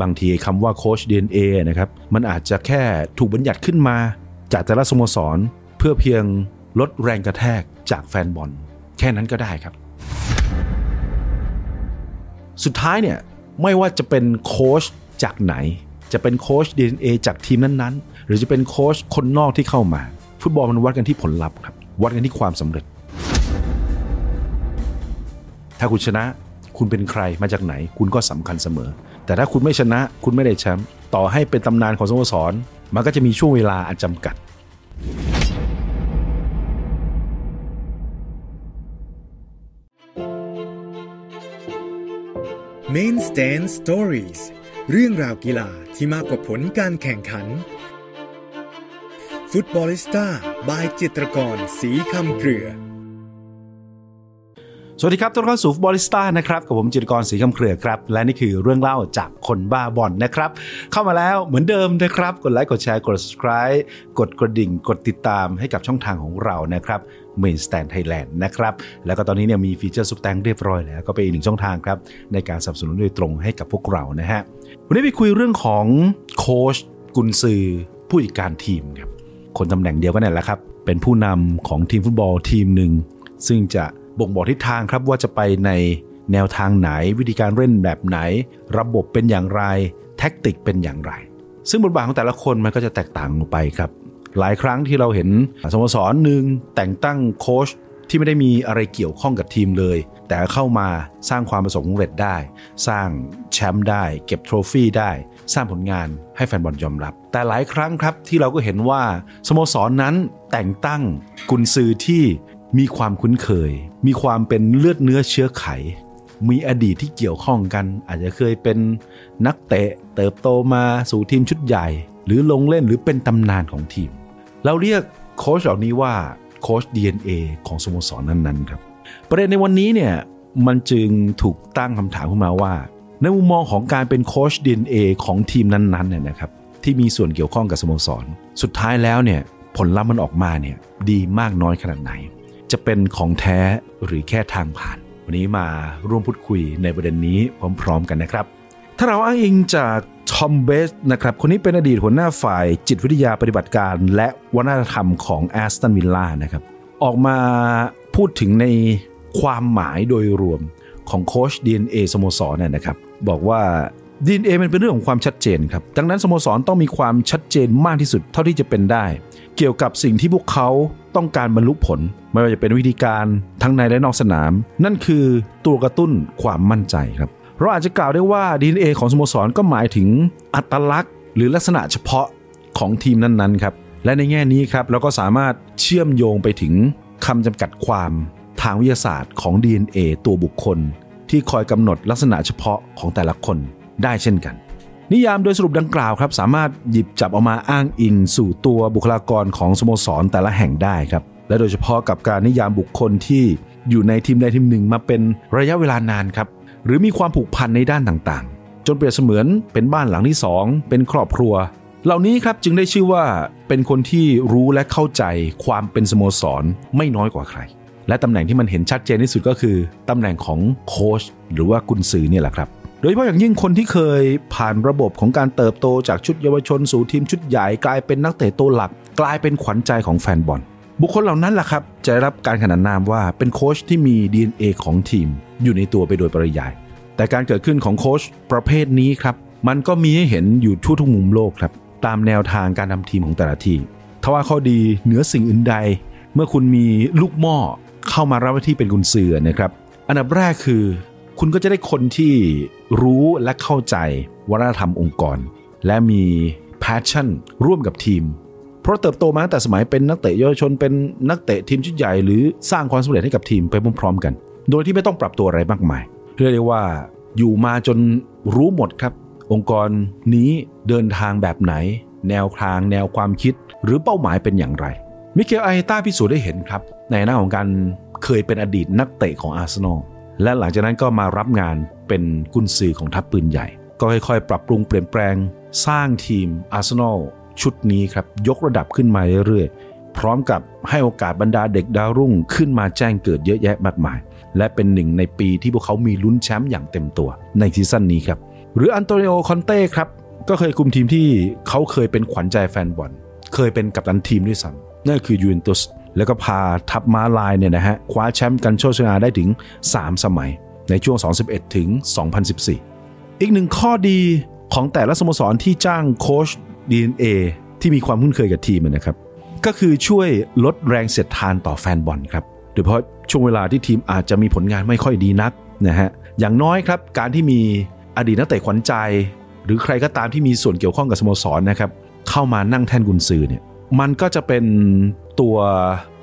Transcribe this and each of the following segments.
บางทีคำว่าโค้ช DNA นะครับมันอาจจะแค่ถูกบัญญัติขึ้นมา จากแต่ละสโมสร เพื่อเพียงลดแรงกระแทกจากแฟนบอล แค่นั้นก็ได้ครับ สุดท้ายเนี่ยไม่ว่าจะเป็นโค้ชจากไหน จะเป็นโค้ช DNA จากทีมนั้นๆ หรือจะเป็นโค้ชคนนอกที่เข้ามา ฟุตบอลมันวัดกันที่ผลลัพธ์ครับวัดกันที่ความสำเร็จ ถ้าคุณชนะ คุณเป็นใครมาจากไหน คุณก็สำคัญเสมอ แต่ถ้าคุณไม่ชนะคุณไม่ได้แชมป์ต่อให้เป็นตำนานของสโมสร มันก็จะมีช่วงเวลาอันจำกัด Main Stand Stories เรื่องราวกีฬาที่มากกว่าผลการแข่งขัน ฟุตบอลิสต้าบายจิตรกร สีคำเกลือ สวัสดีครับต้อนรับสู่ Footballista นะครับกับผมจิตกร ศรีคำเครือครับ และนี่คือเรื่องเล่าจากคนบ้าบอลนะครับ เข้ามาแล้วเหมือนเดิมนะครับ กดไลค์กดแชร์กด subscribe กดกระดิ่ง กดติดตามให้กับช่องทางของเรานะครับ Main Stand Thailand นะครับแล้วก็ตอนนี้เนี่ยมีฟีเจอร์ Super Thanks เรียบร้อยแล้ว ก็เป็นอีกหนึ่งช่องทางครับ ในการสนับสนุนโดยตรงให้กับพวกเรานะฮะวันนี้ไปคุยเรื่องของโค้ชกุนซือผู้จัดการทีมครับคนตำแหน่งเดียวกันนั่นแหละครับเป็นผู้นำของทีมฟุตบอลทีมหนึ่งซึ่งจะ บ่งบอกทิศทางครับว่าจะไปในแนวทางไหนวิธีการเล่นแบบไหน ระบบเป็นอย่างไร แท็กติกเป็นอย่างไร ซึ่งบทบาทของแต่ละคนมันก็จะแตกต่างออกไปครับ หลายครั้งที่เราเห็นสโมสรหนึ่งแต่งตั้งโค้ชที่ไม่ได้มีอะไรเกี่ยวข้องกับทีมเลย แต่เข้ามาสร้างความประสบความสำเร็จได้ สร้างแชมป์ได้ เก็บโทรฟี่ได้ สร้างผลงานให้แฟนบอลยอมรับ แต่หลายครั้งครับที่เราก็เห็นว่าสโมสรนนั้นแต่งตั้งกุนซือที่ มีความคุ้นเคย มีความเป็นเลือดเนื้อเชื้อไข มีอดีตที่เกี่ยวข้องกัน อาจจะเคยเป็นนักเตะเติบโตมาสู่ทีมชุดใหญ่ หรือลงเล่นหรือเป็นตำนานของทีม เราเรียกโค้ชเหล่านี้ว่าโค้ช DNA ของสโมสรนั้นๆครับ ประเด็นในวันนี้เนี่ยมันจึงถูกตั้งคำถามขึ้นมาว่า ในมุมมองของการเป็นโค้ช DNA ของทีมนั้นๆเนี่ยนะครับที่มีส่วนเกี่ยวข้องกับสโมสร สุดท้ายแล้วเนี่ยผลลัพธ์มันออกมาเนี่ยดีมากน้อยขนาดไหน จะเป็นของแท้หรือแค่ทางผ่าน วันนี้มาร่วมพูดคุยในประเด็นนี้พร้อม ๆ กันนะครับ ถ้าเราอ้างอิงจากทอมเบสนะครับคนนี้เป็นอดีตหัวหน้าฝ่ายจิตวิทยาปฏิบัติการ และวัฒนธรรมของแอสตันวิลล่านะครับออกมาพูดถึงในความหมายโดยรวมของโค้ช DNA สโมสรเนี่ยนะครับ บอกว่า DNA มันเป็นเรื่องของความชัดเจนครับ ดังนั้นสโมสรต้องมีความชัดเจนมากที่สุดเท่าที่จะเป็นได้ เกี่ยวกับสิ่งที่พวกเขาต้องการบรรลุผล ไม่ว่าจะเป็นวิธีการทั้งในและนอกสนาม นั่นคือตัวกระตุ้นความมั่นใจครับ เราอาจจะกล่าวได้ว่า DNA ของสโมสรก็หมายถึงอัตลักษณ์ หรือลักษณะเฉพาะของทีมนั้นๆครับและในแง่นี้ครับเราก็สามารถเชื่อมโยงไปถึงคำจำกัดความทางวิทยาศาสตร์ของ DNA ตัวบุคคล ที่คอยกำหนดลักษณะเฉพาะของแต่ละคนได้เช่นกัน นิยามโดยสรุปดังกล่าวครับ สามารถหยิบจับเอามาอ้างอิงสู่ตัวบุคลากรของสโมสรแต่ละแห่งได้ครับ และโดยเฉพาะกับการนิยามบุคคลที่อยู่ในทีมใดทีมหนึ่งมาเป็นระยะเวลานานครับ หรือมีความผูกพันในด้านต่างๆ จนเปรียบเสมือนเป็นบ้านหลังที่สองเป็นครอบครัว เหล่านี้ครับจึงได้ชื่อว่าเป็นคนที่รู้และเข้าใจความเป็นสโมสรไม่น้อยกว่าใคร และตำแหน่งที่มันเห็นชัดเจนที่สุดก็คือตำแหน่งของโค้ชหรือว่ากุนซือเนี่ยแหละครับ โดยเฉพาะอย่างยิ่งคนที่เคยผ่านระบบของการเติบโตจากชุดเยาวชนสู่ทีมชุดใหญ่กลายเป็นนักเตะตัวหลัก กลายเป็นขวัญใจของแฟนบอล บุคคลเหล่านั้นแหละครับ จะได้รับการขนานนามว่าเป็นโค้ชที่มี DNA ของทีม อยู่ในตัวไปโดยปริยาย แต่การเกิดขึ้นของโค้ชประเภทนี้ครับ มันก็มีให้เห็นอยู่ทั่วทุกมุมโลกครับ ตามแนวทางการทำทีมของแต่ละทีมทว่าข้อดีเหนือสิ่งอื่นใด เมื่อคุณมีลูกหม้อเข้ามารับหน้าที่เป็นกุนซือนะครับ อันดับแรกคือ คุณก็จะได้คนที่รู้และเข้าใจวัฒนธรรมองค์กร และมี passion ร่วมกับทีม เพราะเติบโตมาตั้งแต่สมัยเป็นนักเตะเยาวชนเป็นนักเตะทีมชุดใหญ่หรือสร้างความสำเร็จให้กับทีมไปพร้อมๆกัน โดยที่ไม่ต้องปรับตัวอะไรมากมายเรียกได้ว่าอยู่มาจนรู้หมดครับ องค์กรนี้เดินทางแบบไหน แนวทางแนวความคิด หรือเป้าหมายเป็นอย่างไร มิเกลไอต้าพิสูจน์ได้เห็นครับ ในหน้าของการเคยเป็นอดีตนักเตะของอาร์เซนอล และหลังจากนั้นก็มารับงานเป็นกุนซือของทัพปืนใหญ่ ก็ค่อยๆ ปรับปรุงเปลี่ยนแปลง สร้างทีมอาร์เซนอลชุดนี้ครับ ยกระดับขึ้นมาเรื่อยๆ พร้อมกับให้โอกาสบรรดาเด็กดาวรุ่งขึ้นมาแจ้งเกิดเยอะแยะมากมาย และเป็นหนึ่งในปีที่พวกเขามีลุ้นแชมป์อย่างเต็มตัวในซีซั่นนี้ครับ หรืออันโตนิโอคอนเต้ครับ ก็เคยคุมทีมที่เขาเคยเป็นขวัญใจแฟนบอล เคยเป็นกัปตันทีมด้วยซ้ำนั่นคือยูเวนตุส แล้วก็พาทัพม้าลายเนี่ยนะฮะคว้าแชมป์กันโชชนาได้ถึง 3 สมัย ในช่วง 2011 ถึง 2014 อีกหนึ่งข้อดีของแต่ละสโมสรที่จ้างโค้ช DNA ที่มีความคุ้นเคยกับทีมนะครับ ก็คือช่วยลดแรงเสียดทานต่อแฟนบอลครับโดยเฉพาะช่วงเวลาที่ทีมอาจจะมีผลงานไม่ค่อยดีนักนะฮะอย่างน้อยครับ การที่มีอดีตนักเตะขวัญใจ หรือใครก็ตามที่มีส่วนเกี่ยวข้องกับสโมสรนะครับเข้ามานั่งแท่นกุนซือเนี่ย มันก็จะเป็นตัว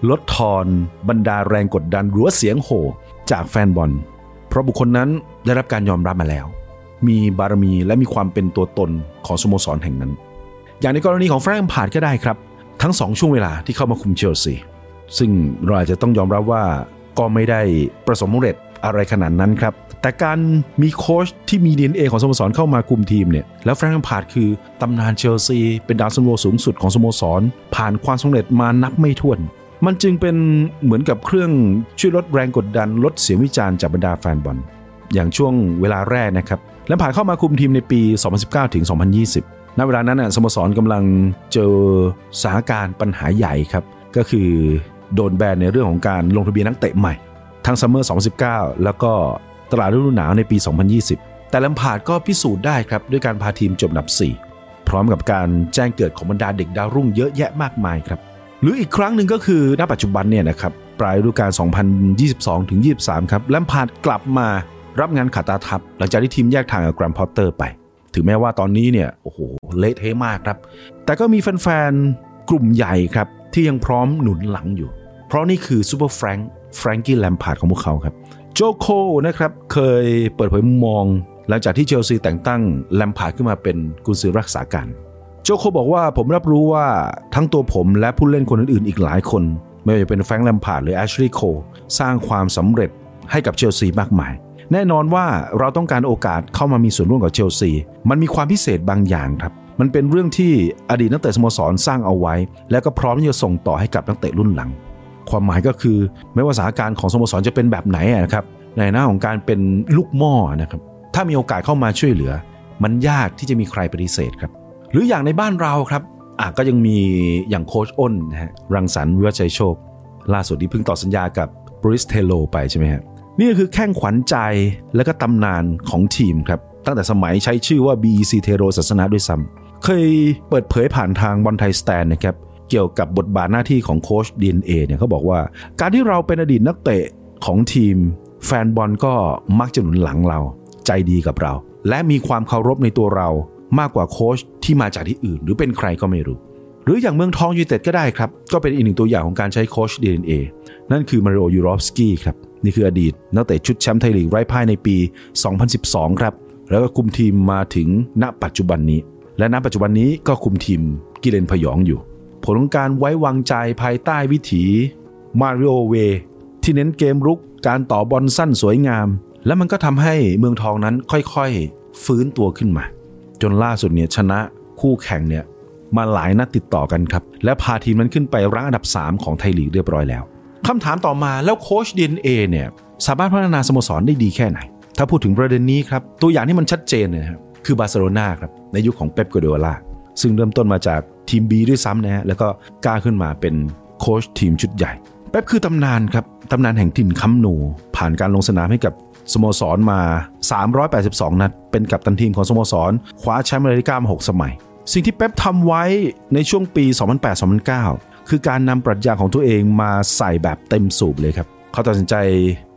ลดทอนบรรดาแรงกดดันหรือว่าเสียงโห่จากแฟนบอล เพราะบุคคลนั้นได้รับการยอมรับมาแล้ว มีบารมีและมีความเป็นตัวตนของสโมสรแห่งนั้น อย่างในกรณีของแฟรงค์พาดก็ได้ครับ ทั้งสองช่วงเวลาที่เข้ามาคุมเชลซีซึ่งเราอาจจะต้องยอมรับว่าก็ไม่ได้ประสบผลสำเร็จ อะไรขนาดนั้นครับ แต่การมีโค้ชที่มี DNA ของสโมสรเข้ามาคุมทีมเนี่ย แล้วแฟรงค์ แลมพาร์ดคือตำนานเชลซี เป็นดาวซัลโวสูงสุดของสโมสร ผ่านความสำเร็จมานับไม่ถ้วน มันจึงเป็นเหมือนกับเครื่องช่วยลดแรงกดดันลดเสียงวิจารณ์จากบรรดาแฟนบอลอย่างช่วงเวลาแรกนะครับแลมพาร์ดเข้ามาคุมทีมในปี 2019 ถึง 2020 ณ เวลานั้นน่ะสโมสรกำลังเจอสถานการณ์ปัญหาใหญ่ครับ ก็คือโดนแบนในเรื่องของการลงทะเบียนนักเตะใหม่ ทั้งซัมเมอร์ 2019 แล้วก็ตลาดฤดูหนาวในปี 2020 แต่แลมพาร์ดก็พิสูจน์ได้ครับด้วยการพาทีมจบอันดับ 4 พร้อมกับการแจ้งเกิดของบรรดาเด็กดาวรุ่งเยอะแยะมากมายครับ หรืออีกครั้งหนึ่งก็คือณปัจจุบันเนี่ยนะครับปลายฤดูกาล 2022 ถึง 23 ครับแลมพาร์ดกลับมารับงานขัดตาทัพหลังจากที่ทีมแยกทางกับเกรแฮมพอตเตอร์ไป ถึงแม้ว่าตอนนี้เนี่ยโอ้โหเละเทะมากครับ แต่ก็มีแฟนๆกลุ่มใหญ่ครับที่ยังพร้อมหนุนหลังอยู่ เพราะนี่คือซูเปอร์แฟรงค์ แฟรงกี้แลมพาร์ดของพวกเขาครับโจโคนะครับเคยเปิดเผยมุมมอง หลังจากที่เชลซีแต่งตั้งแลมพาร์ดขึ้นมาเป็นกุนซือรักษาการโจโคบอกว่าผมรับรู้ว่าทั้งตัวผมและผู้เล่นคนอื่นๆ อีกหลายคน ไม่ว่าจะเป็นแฟรงค์แลมพาร์ดหรือแอชลีย์โคลสร้างความสำเร็จให้กับเชลซีมากมาย แน่นอนว่าเราต้องการโอกาสเข้ามามีส่วนร่วมกับเชลซี มันมีความพิเศษบางอย่างครับมันเป็นเรื่องที่อดีตนักเตะสโมสรสร้างเอาไว้ และก็พร้อมที่จะส่งต่อให้กับนักเตะรุ่นหลัง ความหมายก็คือ ไม่ว่าสถานการณ์ของสโมสรจะเป็นแบบไหนนะครับในหน้าของการเป็นลูกหม้อนะครับถ้ามีโอกาสเข้ามาช่วยเหลือ มันยากที่จะมีใครปฏิเสธครับ หรืออย่างในบ้านเราครับอะก็ยังมีอย่างโคชอ้นนะฮะรังสรรค์วิวัชัยโชค ล่าสุดที่เพิ่งต่อสัญญากับบริสเทโลไปใช่ไหมฮะนี่ก็คือแข้งขวัญใจและก็ตำนานของทีมครับ ตั้งแต่สมัยใช้ชื่อว่า BEC เทโรศาสนาด้วยซ้ำเคยเปิดเผยผ่านทางบอลไทยสแตนนะครับ เกี่ยวกับบทบาทหน้าที่ของโค้ช DNA เนี่ยเขาบอกว่า การที่เราเป็นอดีตนักเตะของทีม แฟนบอลก็มักจะหนุนหลังเรา ใจดีกับเรา และมีความเคารพในตัวเรามากกว่าโค้ชที่มาจากที่อื่น หรือเป็นใครก็ไม่รู้ หรืออย่างเมืองทองยูไนเต็ดก็ได้ครับ ก็เป็นอีกหนึ่งตัวอย่างของการใช้โค้ช DNA นั่นคือมาริโอยูรอฟสกี้ครับนี่คืออดีตนักเตะชุดแชมป์ไทยลีกไร้พ่ายในปี 2012 ครับแล้วก็คุมทีมมาถึงณปัจจุบันนี้ และณปัจจุบันนี้ก็คุมทีมกิเลนพยองอยู่ ผลของการไว้วางใจภายใต้วิถีมาริโอเวที่เน้นเกมรุกการต่อบอลสั้นสวยงาม และมันก็ทำให้เมืองทองนั้นค่อยๆ ฟื้นตัวขึ้นมา จนล่าสุดเนี่ยชนะคู่แข่งเนี่ยมาหลายนัดติดต่อกันครับ และพาทีมนั้นขึ้นไปรั้งอันดับ 3 ของไทยลีกเรียบร้อยแล้วคำถามต่อมาแล้วโค้ชดีเเนี่ยสามารถพัฒนาสโมสรได้ดีแค่ไหน ถ้าพูดถึงประเด็นนี้ครับ ตัวอย่างที่มันชัดเจนเลยครับคือบาร์เซโลนาครับในยุคของเป๊ปกัวเดโอลา ซึ่งเริ่มต้นมาจากทีม B ด้วยซ้ำนะฮะแล้วก็ก้าวขึ้นมาเป็นโค้ชทีมชุดใหญ่เป๊ปคือตำนานครับตำนานแห่งถิ่นคัมป์นู ผ่านการลงสนามให้กับสโมสรมา 382 นัด เป็นกัปตันทีมของสโมสรคว้าแชมป์ลาลีกามา6สมัย สิ่งที่เป๊ปทำไว้ในช่วงปี 2008-2009 คือการนำปรัชญาของตัวเองมาใส่แบบเต็มสูบเลยครับ เขาตัดสินใจ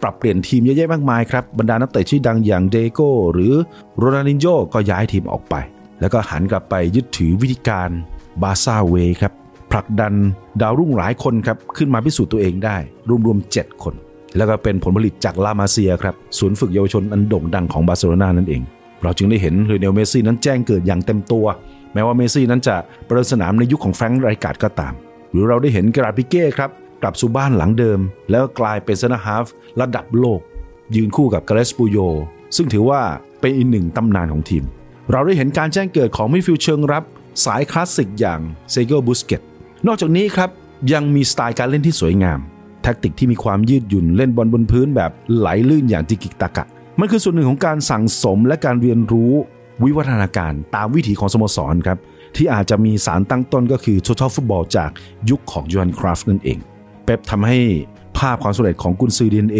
ปรับเปลี่ยนทีมเยอะแยะมากมายครับ บรรดานักเตะชื่อดังอย่างเดโก้หรือโรนัลดินโญ่ก็ย้ายทีมออกไป แล้วก็หันกลับไปยึดถือวิธีการบาซ่าเวครับผลักดันดาวรุ่งหลายคนครับขึ้นมาพิสูจน์ตัวเองได้ รวมๆ 7 คน แล้วก็เป็นผลผลิตจากลามาเซียครับศูนย์ฝึกเยาวชนอันโด่งดังของบาร์เซโลนานั่นเอง เราจึงได้เห็นลิโอเนลเมสซี่นั้นแจ้งเกิดอย่างเต็มตัว แม้ว่าเมสซี่นั้นจะประเดิมสนามในยุคของแฟรงค์ไรจ์การ์ดก็ตาม หรือเราได้เห็นกราปิเก้ครับกลับสู่บ้านหลังเดิม แล้วกลายเป็น center halfระดับโลก ยืนคู่กับการ์เลสปูโยลซึ่งถือว่าเป็นอีกหนึ่งตำนานของทีม เราได้เห็นการแจ้งเกิดของมิดฟิลด์เชิงรับ สายคลาสสิกอย่างเซโกบุสเกตนอกจากนี้ครับยังมีสไตล์การเล่นที่สวยงาม แทคติกที่มีความยืดหยุ่นเล่นบอลบนพื้นแบบไหลลื่นอย่างติกิกตากะ มันคือส่วนหนึ่งของการสั่งสมและการเรียนรู้วิวัฒนาการตามวิถีของสโมสรครับที่อาจจะมีสารตั้งต้นก็คือ Total Football จากยุคของโยฮันครัฟฟ์นั่นเอง เป๊ปทำให้ภาพความสำเร็จของกุนซือดีเอ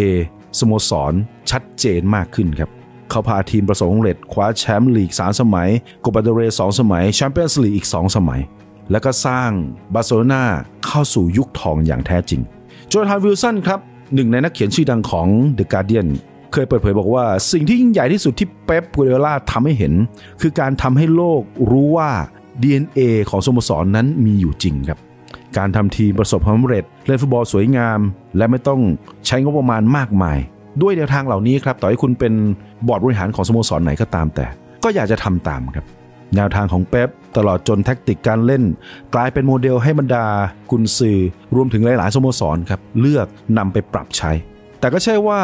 สโมสรชัดเจนมากขึ้นครับ เขาพาทีมประสบความสำเร็จคว้าแชมป์ลีก 3 สมัยโกปาเดล เรย์ สองสมัยแชมเปี้ยนส์ลีกอีก 2 สมัย แล้วก็สร้างบาร์เซโลนาเข้าสู่ยุคทองอย่างแท้จริงโจนาธานวิลสันครับหนึ่งในนักเขียนชื่อดังของ The Guardian เคยเปิดเผยบอกว่าสิ่งที่ยิ่งใหญ่ที่สุดที่เป๊ป กวาร์ดิโอล่าทำให้เห็น คือการทำให้โลกรู้ว่า DNA ของสโมสรนั้นมีอยู่จริงครับ การทำทีมประสบความสำเร็จ เล่นฟุตบอลสวยงาม และไม่ต้องใช้งบประมาณมากมาย ด้วยแนวทางเหล่านี้ครับต่อให้คุณเป็นบอร์ดบริหารของสโมสรไหนก็ตามแต่ ก็อยากจะทำตามครับ แนวทางของเป๊ปตลอดจนแท็กติกการเล่น กลายเป็นโมเดลให้บรรดากุนซือรวมถึงหลาย ๆ สโมสรครับเลือกนำไปปรับใช้ แต่ก็ใช่ว่า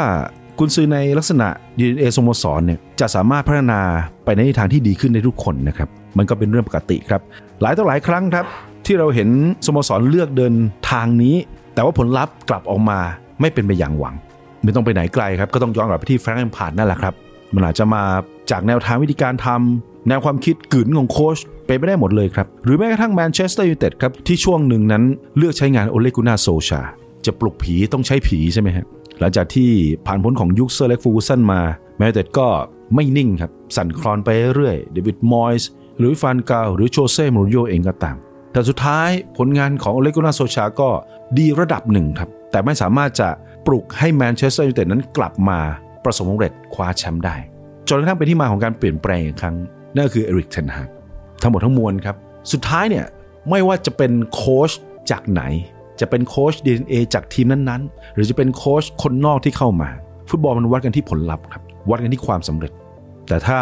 กุนซือในลักษณะ DNA สโมสรเนี่ยจะสามารถพัฒนาไปในทางที่ดีขึ้นได้ทุกคนนะครับมันก็เป็นเรื่องปกติครับ หลายต่อหลายครั้งครับ ที่เราเห็นสโมสรเลือกเดินทางนี้ แต่ว่าผลลัพธ์กลับออกมาไม่เป็นไปอย่างหวัง ไม่ต้องไปไหนไกลครับ ก็ต้องย้อนกลับไปที่แฟรงก์แลมพาร์ดนั่นแหละครับ มันอาจจะมาจากแนวทางวิธีการทำแนวความคิดกลืนของโค้ชไปไม่ได้หมดเลยครับ หรือแม้กระทั่งแมนเชสเตอร์ยูไนเต็ดครับ ที่ช่วงหนึ่งนั้นเลือกใช้งานโอเลกุนนาร์ โซลชา จะปลุกผีต้องใช้ผีใช่ไหมฮะหลังจากที่ผ่านพ้นของยุคเซอร์เล็กฟูซันมาแมนยูไนเต็ดก็ไม่นิ่งครับสั่นคลอนไปเรื่อยเดวิดมอยส์หรือฟานกัลหรือโชเซ่มูรินโญ่เองก็ตาม แต่สุดท้ายผลงานของโอเลกุนนาร์ โซลชาก็ดีระดับหนึ่งครับ แต่ไม่สามารถจะปลุกให้แมนเชสเตอร์ยูไนเต็ดนั้นกลับมาประสบความสำเร็จคว้าแชมป์ได้ จนกระทั่งเป็นที่มาของการเปลี่ยนแปลงอีกครั้ง นั่นก็คือเอริกเทนฮากทั้งหมดทั้งมวลครับ สุดท้ายเนี่ยไม่ว่าจะเป็นโค้ชจากไหน จะเป็นโค้ช DNA จากทีมนั้นๆ หรือจะเป็นโค้ชคนนอกที่เข้ามา ฟุตบอลมันวัดกันที่ผลลัพธ์ครับวัดกันที่ความสำเร็จ แต่ถ้า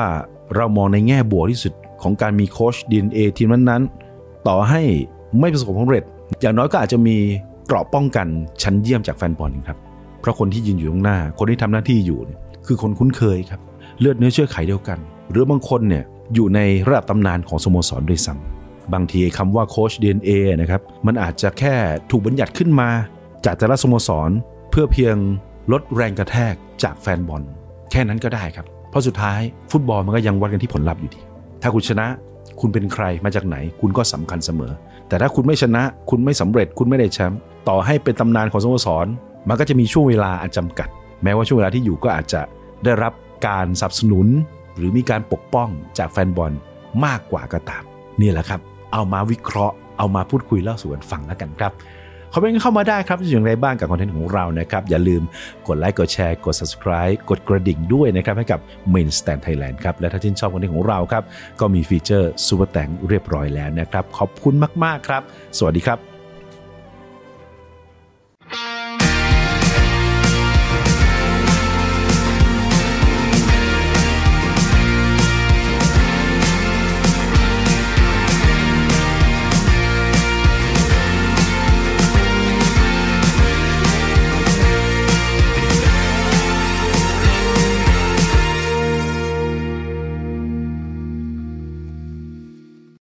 เรามองในแง่บวกที่สุดของการมีโค้ช DNA ทีมนั้นๆ ต่อให้ไม่ประสบความสำเร็จ อย่างน้อยก็อาจจะมีเกราะป้องกันชั้นเยี่ยมจากแฟนบอลครับเพราะคนที่ยืนอยู่ตรงหน้า คนที่ทำหน้าที่อยู่คือคนคุ้นเคยครับ เลือดเนื้อเชื้อไขเดียวกัน หรือบางคนเนี่ยอยู่ในระดับตำนานของสโมสรด้วยซ้ำบางทีคำว่าโค้ช DNA นะครับมันอาจจะแค่ถูกบัญญัติขึ้นมา จากแต่ละสโมสรเพื่อเพียงลดแรงกระแทกจากแฟนบอล แค่นั้นก็ได้ครับ เพราะสุดท้ายฟุตบอลมันก็ยังวัดกันที่ผลลัพธ์อยู่ดี ถ้าคุณชนะ คุณเป็นใครมาจากไหน คุณก็สำคัญเสมอ แต่ถ้าคุณไม่ชนะ คุณไม่สำเร็จ คุณไม่ได้แชมป์ต่อให้เป็นตำนานของสโมสร มันก็จะมีช่วงเวลาอันจำกัด แม้ว่าช่วงเวลาที่อยู่ก็อาจจะได้รับการสนับสนุน หรือมีการปกป้องจากแฟนบอลมากกว่าก็ตามนี่แหละครับ เอามาวิเคราะห์เอามาพูดคุยเล่าสู่กันฟังแล้วกันครับ คอมเมนต์เข้ามาได้ครับอย่างไรบ้างกับคอนเทนต์ของเรานะครับ อย่าลืมกดไลค์กดแชร์กด subscribe กดกระดิ่งด้วยนะครับ ให้กับ Main Stand Thailand ครับ และถ้าชื่นชอบคอนเทนต์ของเราครับ ก็มีฟีเจอร์ Super Thanks เรียบร้อยแล้วนะครับ ขอบคุณมาก ๆ ครับ สวัสดีครับ